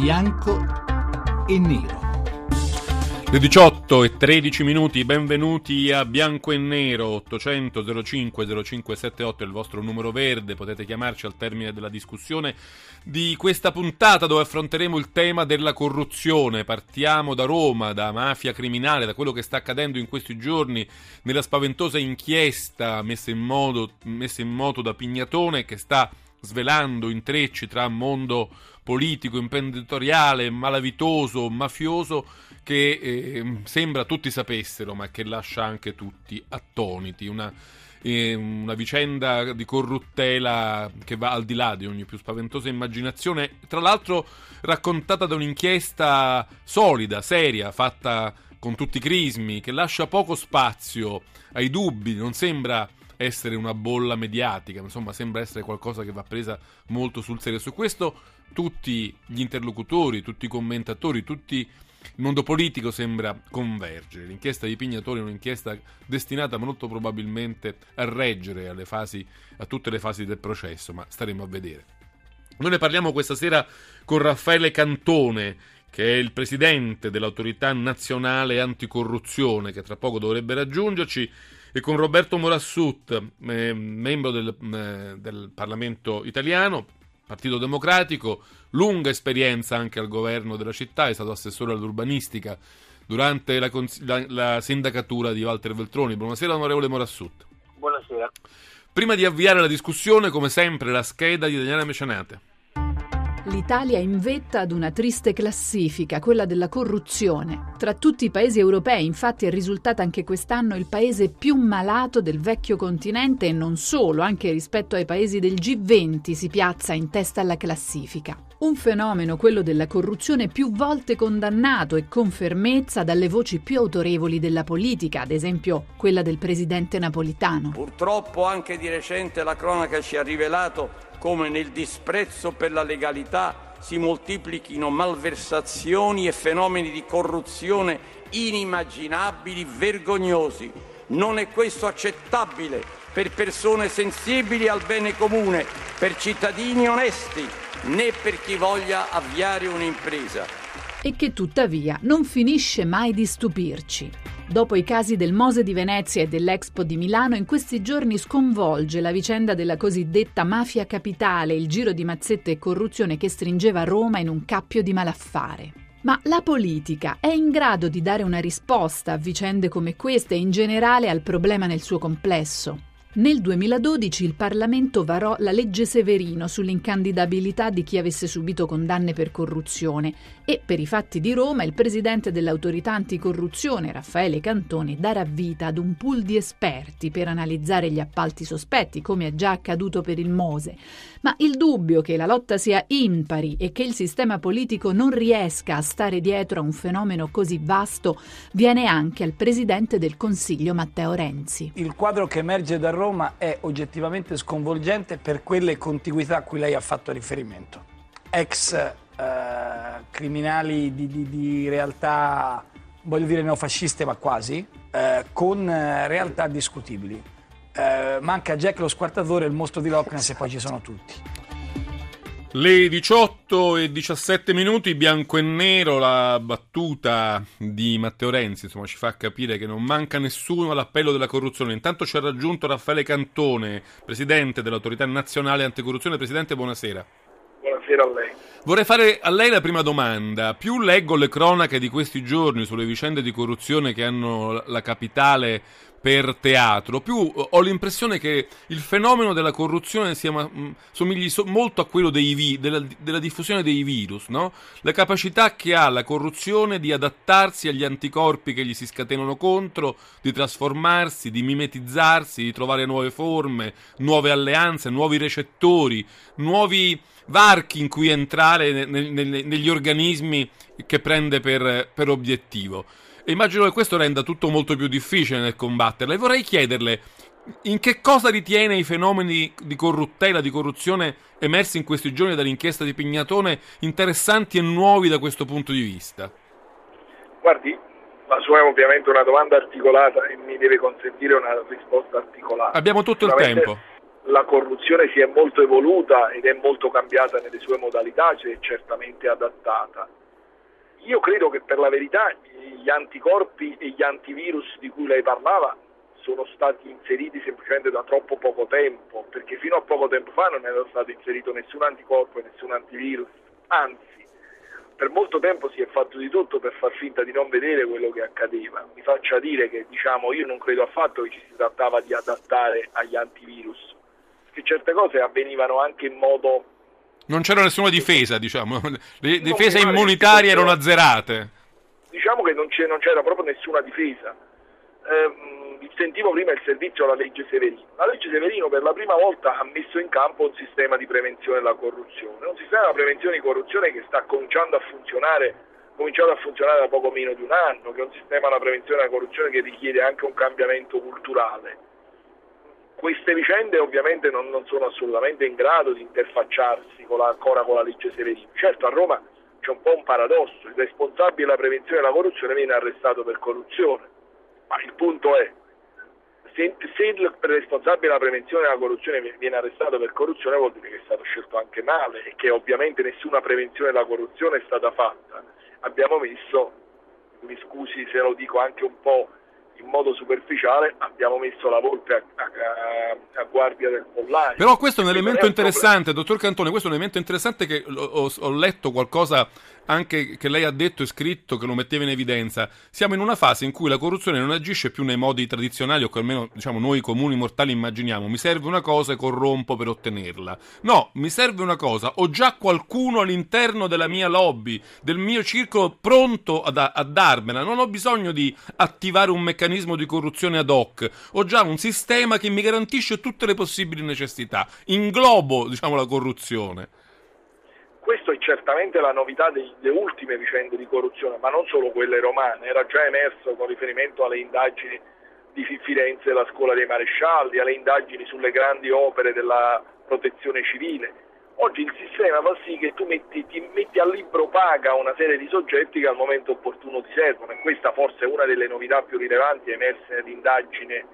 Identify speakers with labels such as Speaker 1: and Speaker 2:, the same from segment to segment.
Speaker 1: bianco e nero.
Speaker 2: Le 18 e 13 minuti, benvenuti a Bianco e Nero 800 05 0578 è il vostro numero verde, potete chiamarci al termine della discussione di questa puntata dove affronteremo il tema della corruzione. Partiamo da Roma, da mafia criminale, da quello che sta accadendo in questi giorni nella spaventosa inchiesta messa in, modo, messa in moto da Pignatone che sta svelando intrecci tra mondo politico, imprenditoriale, malavitoso, mafioso che eh, sembra tutti sapessero, ma che lascia anche tutti attoniti. Una, eh, una, vicenda di corruttela che va al di là di ogni più spaventosa immaginazione, tra l'altro raccontata da un'inchiesta solida, seria, fatta con tutti i crismi, che lascia poco spazio ai dubbi, non sembra essere una bolla mediatica, insomma sembra essere qualcosa che va presa molto sul serio. Su questo tutti gli interlocutori, tutti i commentatori, tutti il mondo politico sembra convergere. L'inchiesta di Pignatore è un'inchiesta destinata molto probabilmente a reggere fasi, a tutte le fasi del processo, ma staremo a vedere. Noi ne parliamo questa sera con Raffaele Cantone, che è il presidente dell'autorità nazionale anticorruzione, che tra poco dovrebbe raggiungerci, e con Roberto Morassut, eh, membro del, eh, del Parlamento italiano, Partito Democratico, lunga esperienza anche al governo della città, è stato assessore all'urbanistica durante la, la, la sindacatura di Walter Veltroni. Buonasera onorevole Morassut.
Speaker 3: Buonasera.
Speaker 2: Prima di avviare la discussione, come sempre, la scheda di Daniela Mecenate.
Speaker 4: L'Italia è in vetta ad una triste classifica, quella della corruzione. Tra tutti i paesi europei, infatti, è risultato anche quest'anno il paese più malato del vecchio continente e non solo, anche rispetto ai paesi del G20 si piazza in testa alla classifica. Un fenomeno, quello della corruzione, più volte condannato e con fermezza dalle voci più autorevoli della politica, ad esempio quella del presidente napolitano.
Speaker 5: Purtroppo anche di recente la cronaca ci ha rivelato come nel disprezzo per la legalità si moltiplichino malversazioni e fenomeni di corruzione inimmaginabili, vergognosi. Non è questo accettabile per persone sensibili al bene comune, per cittadini onesti, né per chi voglia avviare un'impresa.
Speaker 4: E che tuttavia non finisce mai di stupirci. Dopo i casi del Mose di Venezia e dell'Expo di Milano, in questi giorni sconvolge la vicenda della cosiddetta mafia capitale, il giro di mazzette e corruzione che stringeva Roma in un cappio di malaffare. Ma la politica è in grado di dare una risposta a vicende come queste e in generale al problema nel suo complesso? Nel 2012 il Parlamento varò la legge Severino sull'incandidabilità di chi avesse subito condanne per corruzione e per i fatti di Roma il presidente dell'autorità anticorruzione Raffaele Cantoni darà vita ad un pool di esperti per analizzare gli appalti sospetti come è già accaduto per il Mose. Ma il dubbio che la lotta sia impari e che il sistema politico non riesca a stare dietro a un fenomeno così vasto viene anche al presidente del Consiglio Matteo Renzi.
Speaker 6: Il quadro che emerge da Roma è oggettivamente sconvolgente per quelle contiguità a cui lei ha fatto riferimento. Ex eh, criminali di, di, di, realtà, voglio dire neofasciste, ma quasi, eh, con eh, realtà discutibili. Eh, manca Jack lo squartatore, il mostro di Loch e poi ci sono tutti.
Speaker 2: Le 18 e 17 minuti, bianco e nero, la battuta di Matteo Renzi insomma, ci fa capire che non manca nessuno all'appello della corruzione. Intanto ci ha raggiunto Raffaele Cantone, presidente dell'autorità nazionale anticorruzione. Presidente, buonasera.
Speaker 3: Buonasera a lei.
Speaker 2: Vorrei fare a lei la prima domanda. Più leggo le cronache di questi giorni sulle vicende di corruzione che hanno la capitale per teatro, più eh, ho l'impressione che il fenomeno della corruzione sia, mh, somigli so, molto a quello vi, della, della, diffusione dei virus, no? La capacità che ha la corruzione di adattarsi agli anticorpi che gli si scatenano contro, di trasformarsi, di mimetizzarsi, di trovare nuove forme, nuove alleanze, nuovi recettori, nuovi varchi in cui entrare ne, ne, negli organismi che prende per, per obiettivo. E immagino che questo renda tutto molto più difficile nel combatterla. E vorrei chiederle in che cosa ritiene i fenomeni di corruttela, di corruzione emersi in questi giorni dall'inchiesta di Pignatone interessanti e nuovi da questo punto di vista?
Speaker 3: Guardi, la sua è ovviamente una domanda articolata e mi deve consentire una risposta articolata.
Speaker 2: Abbiamo tutto il tempo.
Speaker 3: la corruzione si è molto evoluta ed è molto cambiata nelle sue modalità, si è certamente adattata. Io credo che per la verità gli anticorpi e gli antivirus di cui lei parlava sono stati inseriti semplicemente da troppo poco tempo, perché fino a poco tempo fa non era stato inserito nessun anticorpo e nessun antivirus, anzi per molto tempo si è fatto di tutto per far finta di non vedere quello che accadeva. Mi faccia dire che diciamo, io non credo affatto che ci si trattava di adattare agli antivirus, che certe cose avvenivano anche in modo...
Speaker 2: Non c'era nessuna difesa, diciamo, le difese immunitarie erano azzerate.
Speaker 3: Diciamo che non, non c'era proprio nessuna difesa. Eh, sentivo prima il servizio alla legge Severino. La legge Severino per la prima volta ha messo in campo un sistema di prevenzione della corruzione, un sistema di prevenzione di corruzione che sta cominciando a funzionare, cominciato a funzionare da poco meno di un anno, che è un sistema di prevenzione della corruzione che richiede anche un cambiamento culturale. Queste vicende ovviamente non, non sono assolutamente in grado di interfacciarsi con la, ancora con la legge Severino. Certo a Roma c'è un po' un paradosso, il responsabile della prevenzione della corruzione viene arrestato per corruzione, ma il punto è se, se, il responsabile della prevenzione della corruzione viene arrestato per corruzione vuol dire che è stato scelto anche male e che ovviamente nessuna prevenzione della corruzione è stata fatta. Abbiamo messo, mi scusi se lo dico anche un po' in modo superficiale, abbiamo messo la volpe a, a, a guardia del pollaio.
Speaker 2: Però questo è un elemento interessante, dottor Cantone, questo è un elemento interessante che ho, ho letto qualcosa anche che lei ha detto e scritto che lo metteva in evidenza, siamo in una fase in cui la corruzione non agisce più nei modi tradizionali o che almeno diciamo, noi comuni mortali immaginiamo, mi serve una cosa e corrompo per ottenerla. No, mi serve una cosa, ho già qualcuno all'interno della mia lobby, del mio circolo pronto ad, a darmela, non ho bisogno di attivare un meccanismo di corruzione ad hoc, ho già un sistema che mi garantisce tutte le possibili necessità, inglobo diciamo la corruzione.
Speaker 3: Questo è certamente la novità delle ultime vicende di corruzione, ma non solo quelle romane, era già emerso con riferimento alle indagini di Firenze della scuola dei marescialli, alle indagini sulle grandi opere della protezione civile. Oggi il sistema fa sì che tu metti, ti metti a libro paga una serie di soggetti che al momento opportuno ti servono e questa forse è una delle novità più rilevanti emerse nell'indagine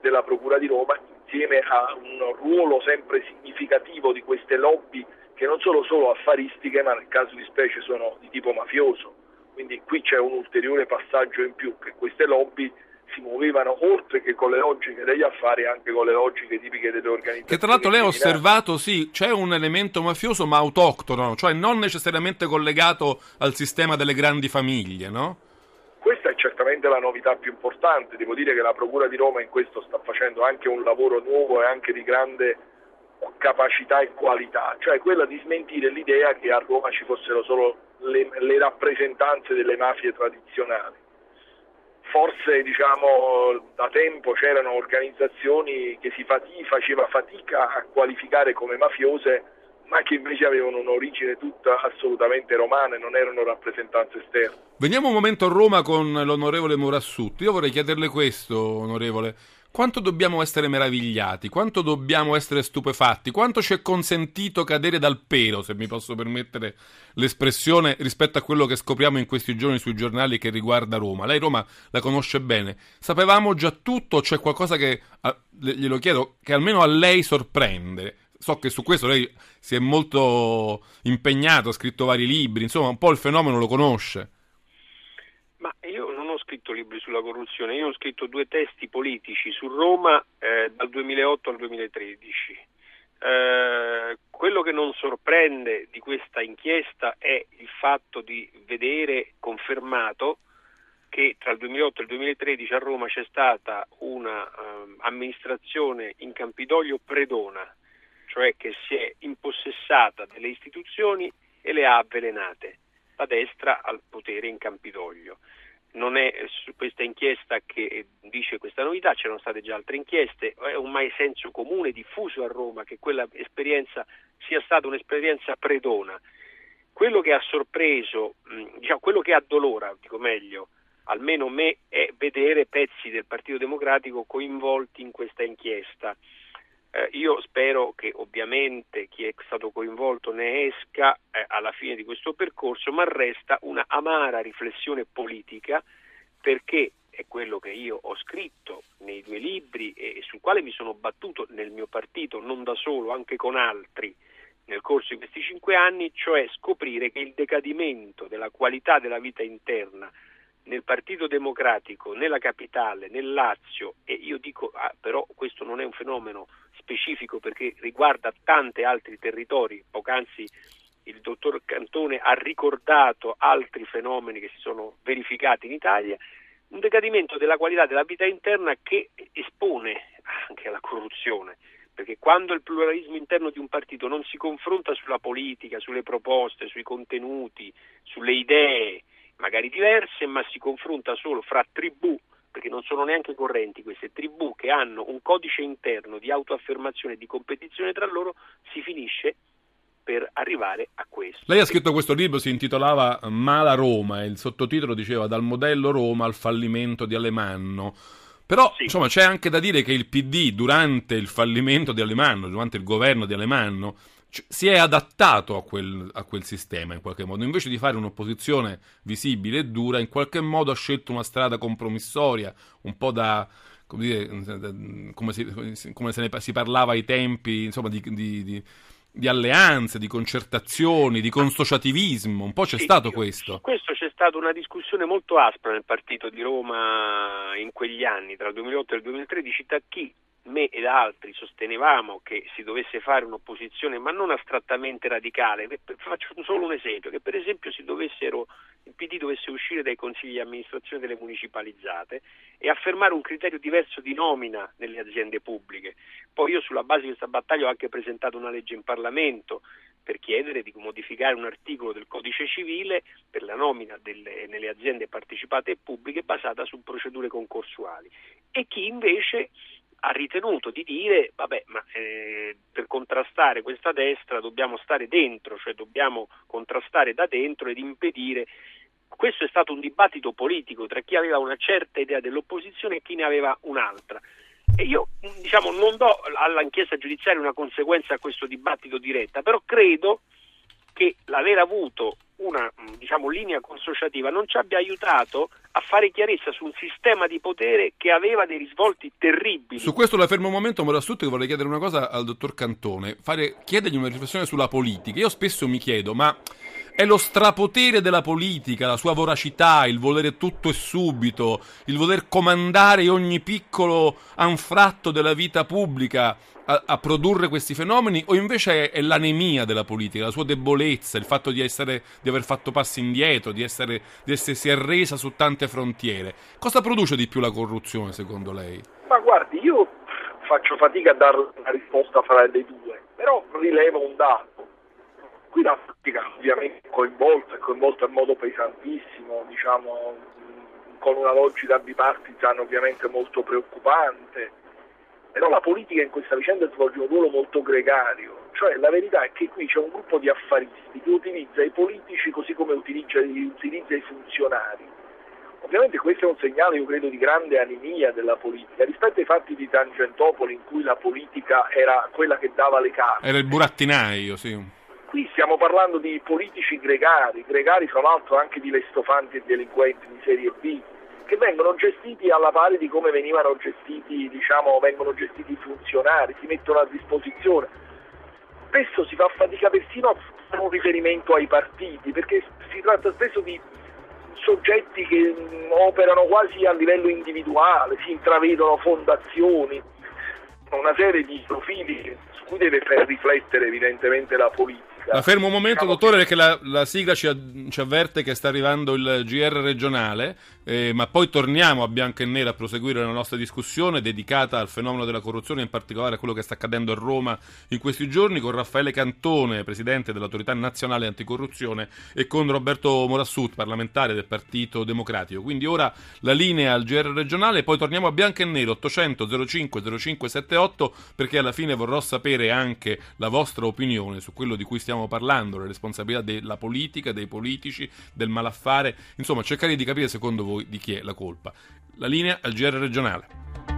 Speaker 3: della Procura di Roma insieme a un ruolo sempre significativo di queste lobby che non sono solo affaristiche ma nel caso di specie sono di tipo mafioso. Quindi qui c'è un ulteriore passaggio in più, che queste lobby si muovevano oltre che con le logiche degli affari anche con le logiche tipiche delle organizzazioni.
Speaker 2: Che tra l'altro lei ha osservato, sì, c'è un elemento mafioso ma autoctono, cioè non necessariamente collegato al sistema delle grandi famiglie, no?
Speaker 3: Questa è certamente la novità più importante, devo dire che la Procura di Roma in questo sta facendo anche un lavoro nuovo e anche di grande capacità e qualità, cioè quella di smentire l'idea che a Roma ci fossero solo le, le rappresentanze delle mafie tradizionali. Forse diciamo, da tempo c'erano organizzazioni che si fati, faceva fatica a qualificare come mafiose, ma che invece avevano un'origine tutta assolutamente romana e non erano rappresentanze esterne.
Speaker 2: Veniamo un momento a Roma con l'onorevole Morassutti. Io vorrei chiederle questo, onorevole quanto dobbiamo essere meravigliati, quanto dobbiamo essere stupefatti, quanto ci è consentito cadere dal pelo, se mi posso permettere l'espressione, rispetto a quello che scopriamo in questi giorni sui giornali che riguarda Roma. Lei Roma la conosce bene. Sapevamo già tutto, c'è qualcosa che, glielo chiedo, che almeno a lei sorprende. So che su questo lei si è molto impegnato, ha scritto vari libri, insomma un po' il fenomeno lo conosce
Speaker 7: scritto libri sulla corruzione, io ho scritto due testi politici su Roma eh, dal 2008 al 2013. Eh, quello che non sorprende di questa inchiesta è il fatto di vedere confermato che tra il 2008 e il 2013 a Roma c'è stata un'amministrazione ehm, um, in Campidoglio predona, cioè che si è impossessata delle istituzioni e le ha avvelenate, la destra al potere in Campidoglio non è su questa inchiesta che dice questa novità, c'erano state già altre inchieste, è un mai senso comune diffuso a Roma che quella esperienza sia stata un'esperienza predona. Quello che ha sorpreso, diciamo, quello che addolora, dico meglio, almeno me, è vedere pezzi del Partito Democratico coinvolti in questa inchiesta. Eh, io spero che ovviamente chi è stato coinvolto ne esca eh, alla fine di questo percorso, ma resta una amara riflessione politica perché è quello che io ho scritto nei due libri e sul quale mi sono battuto nel mio partito, non da solo, anche con altri nel corso di questi cinque anni, cioè scoprire che il decadimento della qualità della vita interna nel Partito Democratico, nella capitale, nel Lazio, e io dico ah, però questo non è un fenomeno specifico perché riguarda tanti altri territori, poc'anzi il dottor Cantone ha ricordato altri fenomeni che si sono verificati in Italia, un decadimento della qualità della vita interna che espone anche alla corruzione, perché quando il pluralismo interno di un partito non si confronta sulla politica, sulle proposte, sui contenuti, sulle idee, magari diverse, ma si confronta solo fra tribù, perché non sono neanche correnti queste tribù che hanno un codice interno di autoaffermazione e di competizione tra loro, si finisce per arrivare a questo.
Speaker 2: Lei ha scritto questo libro, si intitolava Mala Roma e il sottotitolo diceva Dal modello Roma al fallimento di Alemanno. Però sì. insomma, c'è anche da dire che il PD durante il fallimento di Alemanno, durante il governo di Alemanno, si è adattato a quel, a quel, sistema in qualche modo. Invece di fare un'opposizione visibile e dura, in qualche modo ha scelto una strada compromissoria, un po' da come, dire, come, si, come se ne si parlava ai tempi insomma, di, di, di di alleanze, di concertazioni, di consociativismo, un po' c'è sì, stato questo.
Speaker 7: Questo c'è stata una discussione molto aspra nel partito di Roma in quegli anni, tra il 2008 e il 2013, da chi me ed altri sostenevamo che si dovesse fare un'opposizione, ma non astrattamente radicale. Faccio solo un esempio, che per esempio dovessero, il PD dovesse uscire dai consigli di amministrazione delle municipalizzate e affermare un criterio diverso di nomina nelle aziende pubbliche. Poi io sulla base di questa battaglia ho anche presentato una legge in Parlamento per chiedere di modificare un articolo del codice civile per la nomina delle, nelle aziende partecipate e pubbliche basata su procedure concorsuali. E chi invece ha ritenuto di dire vabbè ma eh, per contrastare questa destra dobbiamo stare dentro, cioè dobbiamo contrastare da dentro ed impedire questo è stato un dibattito politico tra chi aveva una certa idea dell'opposizione e chi ne aveva un'altra. E io diciamo, non do all'inchiesta giudiziaria una conseguenza a questo dibattito diretta, però credo che l'aver avuto una diciamo, linea consociativa non ci abbia aiutato a fare chiarezza su un sistema di potere che aveva dei risvolti terribili.
Speaker 2: Su questo la fermo un momento, ma soprattutto che vorrei chiedere una cosa al dottor Cantone, fare, chiedergli una riflessione sulla politica. Io spesso mi chiedo, ma è lo strapotere della politica, la sua voracità, il volere tutto e subito, il voler comandare ogni piccolo anfratto della vita pubblica a, a produrre questi fenomeni, o invece è, è, l'anemia della politica, la sua debolezza, il fatto di, essere, di aver fatto passi indietro, di, essere, di essersi arresa su tante frontiere. Cosa produce di più la corruzione secondo lei?
Speaker 3: Ma guardi, io faccio fatica a dare una risposta fra le due, però rilevo un dato Qui la politica ovviamente è coinvolta, è coinvolta in modo pesantissimo, diciamo, con una logica bipartisan ovviamente molto preoccupante, però la politica in questa vicenda svolge un ruolo molto gregario, cioè la verità è che qui c'è un gruppo di affaristi che utilizza i politici così come utilizza, utilizza i funzionari. Ovviamente questo è un segnale, io credo, di grande anemia della politica rispetto ai fatti di Tangentopoli in cui la politica era quella che dava le carte.
Speaker 2: Era il burattinaio, sì.
Speaker 3: Qui stiamo parlando di politici gregari, gregari fra l'altro anche di lestofanti e delinquenti di serie B, che vengono gestiti alla pari di come venivano gestiti, diciamo, vengono gestiti i funzionari, si mettono a disposizione. Spesso si fa fatica persino a fare un riferimento ai partiti, perché si tratta spesso di soggetti che operano quasi a livello individuale, si intravedono fondazioni, una serie di profili su cui deve far riflettere evidentemente la politica.
Speaker 2: La fermo un momento, diciamo dottore, perché la, la sigla ci, ci, avverte che sta arrivando il GR regionale, eh, ma poi torniamo a bianco e nero a proseguire la nostra discussione dedicata al fenomeno della corruzione, in particolare a quello che sta accadendo a Roma in questi giorni, con Raffaele Cantone, presidente dell'autorità nazionale anticorruzione, e con Roberto Morassut, parlamentare del Partito Democratico. Quindi ora la linea al GR regionale, poi torniamo a bianco e nero 800 05 05 78 perché alla fine vorrò sapere anche la vostra opinione su quello di cui stiamo parlando, le responsabilità della politica, dei politici, del malaffare, insomma cercare di capire secondo voi di chi è la colpa. La linea al GR regionale.